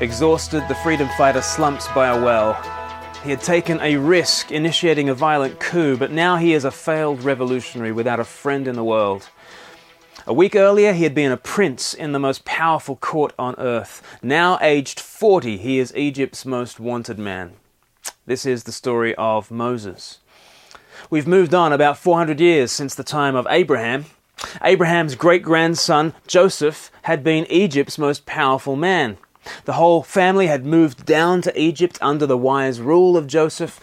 Exhausted, the freedom fighter slumps by a well. He had taken a risk initiating a violent coup, but now he is a failed revolutionary without a friend in the world. A week earlier, he had been a prince in the most powerful court on earth. Now, aged 40, he is Egypt's most wanted man. This is the story of Moses. We've moved on about 400 years since the time of Abraham. Abraham's great grandson, Joseph, had been Egypt's most powerful man. The whole family had moved down to Egypt under the wise rule of Joseph.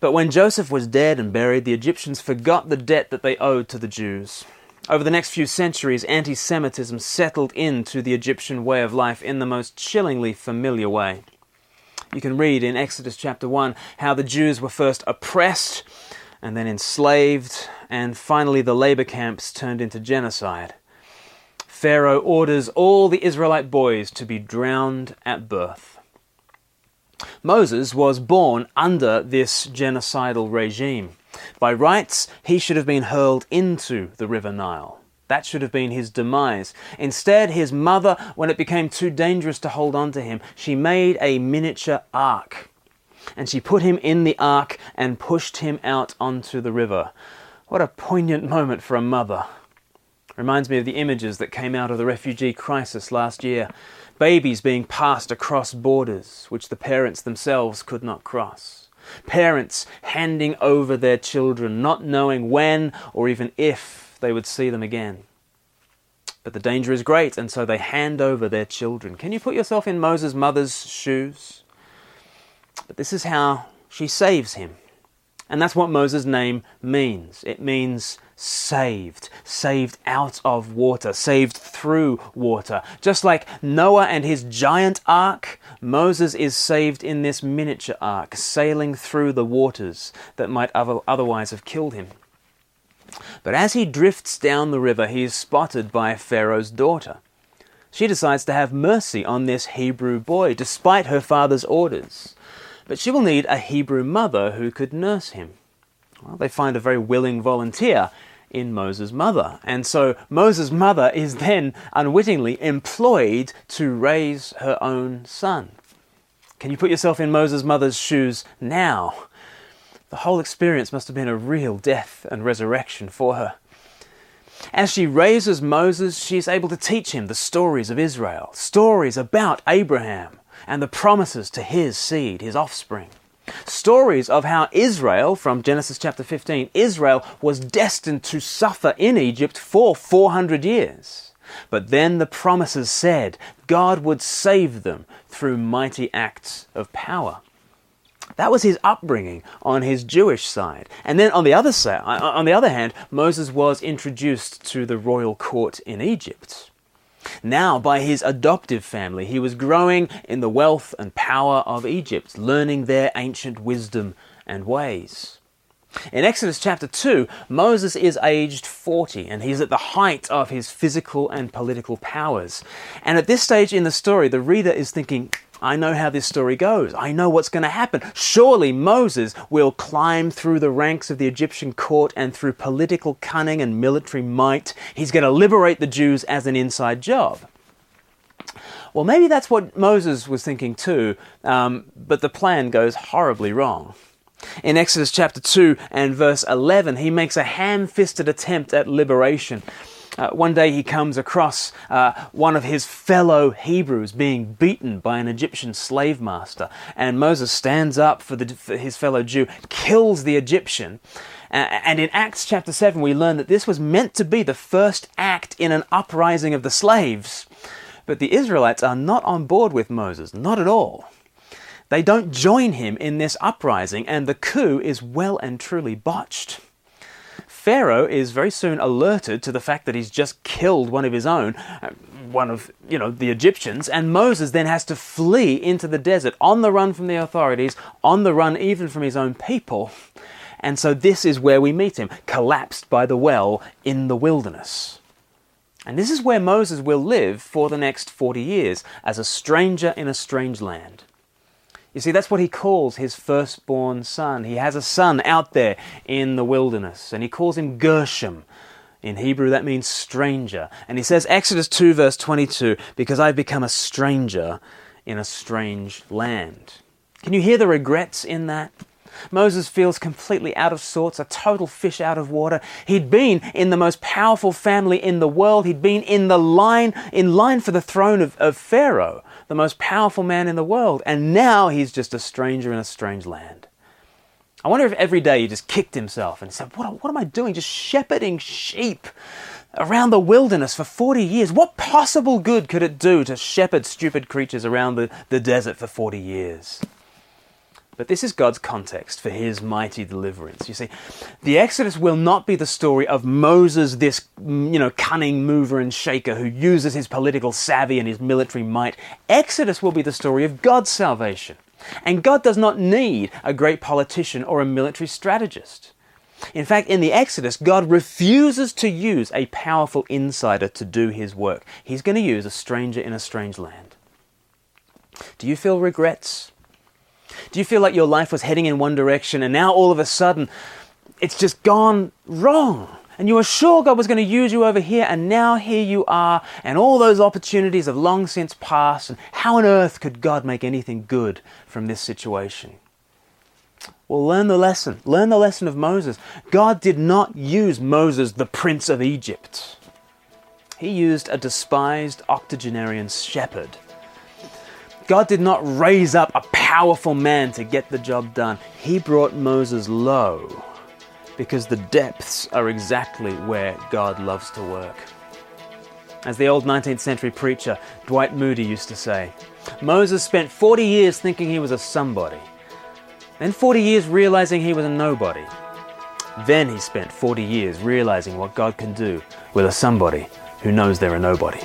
But when Joseph was dead and buried, the Egyptians forgot the debt that they owed to the Jews. Over the next few centuries, anti Semitism settled into the Egyptian way of life in the most chillingly familiar way. You can read in Exodus chapter 1 how the Jews were first oppressed and then enslaved, and finally the labor camps turned into genocide. Pharaoh orders all the Israelite boys to be drowned at birth. Moses was born under this genocidal regime. By rights, he should have been hurled into the River Nile. That should have been his demise. Instead, his mother, when it became too dangerous to hold on to him, she made a miniature ark. And she put him in the ark and pushed him out onto the river. What a poignant moment for a mother. Reminds me of the images that came out of the refugee crisis last year. Babies being passed across borders which the parents themselves could not cross. Parents handing over their children, not knowing when or even if they would see them again. But the danger is great, and so they hand over their children. Can you put yourself in Moses' mother's shoes? But this is how she saves him. And that's what Moses' name means. It means saved, saved out of water, saved through water. Just like Noah and his giant ark, Moses is saved in this miniature ark, sailing through the waters that might otherwise have killed him. But as he drifts down the river, he is spotted by Pharaoh's daughter. She decides to have mercy on this Hebrew boy, despite her father's orders. But she will need a Hebrew mother who could nurse him. Well, they find a very willing volunteer in Moses' mother. And so Moses' mother is then unwittingly employed to raise her own son. Can you put yourself in Moses' mother's shoes now? The whole experience must have been a real death and resurrection for her. As she raises Moses, she is able to teach him the stories of Israel, stories about Abraham and the promises to his seed, his offspring. Stories of how Israel, from Genesis chapter 15, Israel was destined to suffer in Egypt for 400 years. But then the promises said God would save them through mighty acts of power. That was his upbringing on his Jewish side. And then on the other side, on the other hand, Moses was introduced to the royal court in Egypt. Now, by his adoptive family, he was growing in the wealth and power of Egypt, learning their ancient wisdom and ways. In Exodus chapter 2, Moses is aged 40 and he's at the height of his physical and political powers. And at this stage in the story, the reader is thinking, I know how this story goes. I know what's going to happen. Surely Moses will climb through the ranks of the Egyptian court and through political cunning and military might, he's going to liberate the Jews as an inside job. Well, maybe that's what Moses was thinking too, um, but the plan goes horribly wrong. In Exodus chapter 2 and verse 11, he makes a ham fisted attempt at liberation. Uh, one day he comes across uh, one of his fellow Hebrews being beaten by an Egyptian slave master, and Moses stands up for, the, for his fellow Jew, kills the Egyptian. And in Acts chapter 7, we learn that this was meant to be the first act in an uprising of the slaves. But the Israelites are not on board with Moses, not at all. They don't join him in this uprising, and the coup is well and truly botched. Pharaoh is very soon alerted to the fact that he's just killed one of his own, uh, one of, you know, the Egyptians, and Moses then has to flee into the desert on the run from the authorities, on the run even from his own people. And so this is where we meet him, collapsed by the well in the wilderness. And this is where Moses will live for the next 40 years, as a stranger in a strange land. You see, that's what he calls his firstborn son. He has a son out there in the wilderness, and he calls him Gershom. In Hebrew, that means stranger. And he says, Exodus 2, verse 22, because I've become a stranger in a strange land. Can you hear the regrets in that? Moses feels completely out of sorts, a total fish out of water. He'd been in the most powerful family in the world. He'd been in the line, in line for the throne of, of Pharaoh, the most powerful man in the world. And now he's just a stranger in a strange land. I wonder if every day he just kicked himself and said, What, what am I doing? Just shepherding sheep around the wilderness for 40 years. What possible good could it do to shepherd stupid creatures around the, the desert for 40 years? But this is God's context for his mighty deliverance. You see, the Exodus will not be the story of Moses, this, mm, you know, cunning mover and shaker who uses his political savvy and his military might. Exodus will be the story of God's salvation. And God does not need a great politician or a military strategist. In fact, in the Exodus, God refuses to use a powerful insider to do his work. He's going to use a stranger in a strange land. Do you feel regrets? Do you feel like your life was heading in one direction and now all of a sudden it's just gone wrong? And you were sure God was going to use you over here, and now here you are, and all those opportunities have long since passed. And how on earth could God make anything good from this situation? Well, learn the lesson. Learn the lesson of Moses. God did not use Moses, the prince of Egypt. He used a despised octogenarian shepherd God did not raise up a powerful man to get the job done. He brought Moses low because the depths are exactly where God loves to work. As the old 19th century preacher Dwight Moody used to say, Moses spent 40 years thinking he was a somebody, then 40 years realizing he was a nobody. Then he spent 40 years realizing what God can do with a somebody who knows they're a nobody.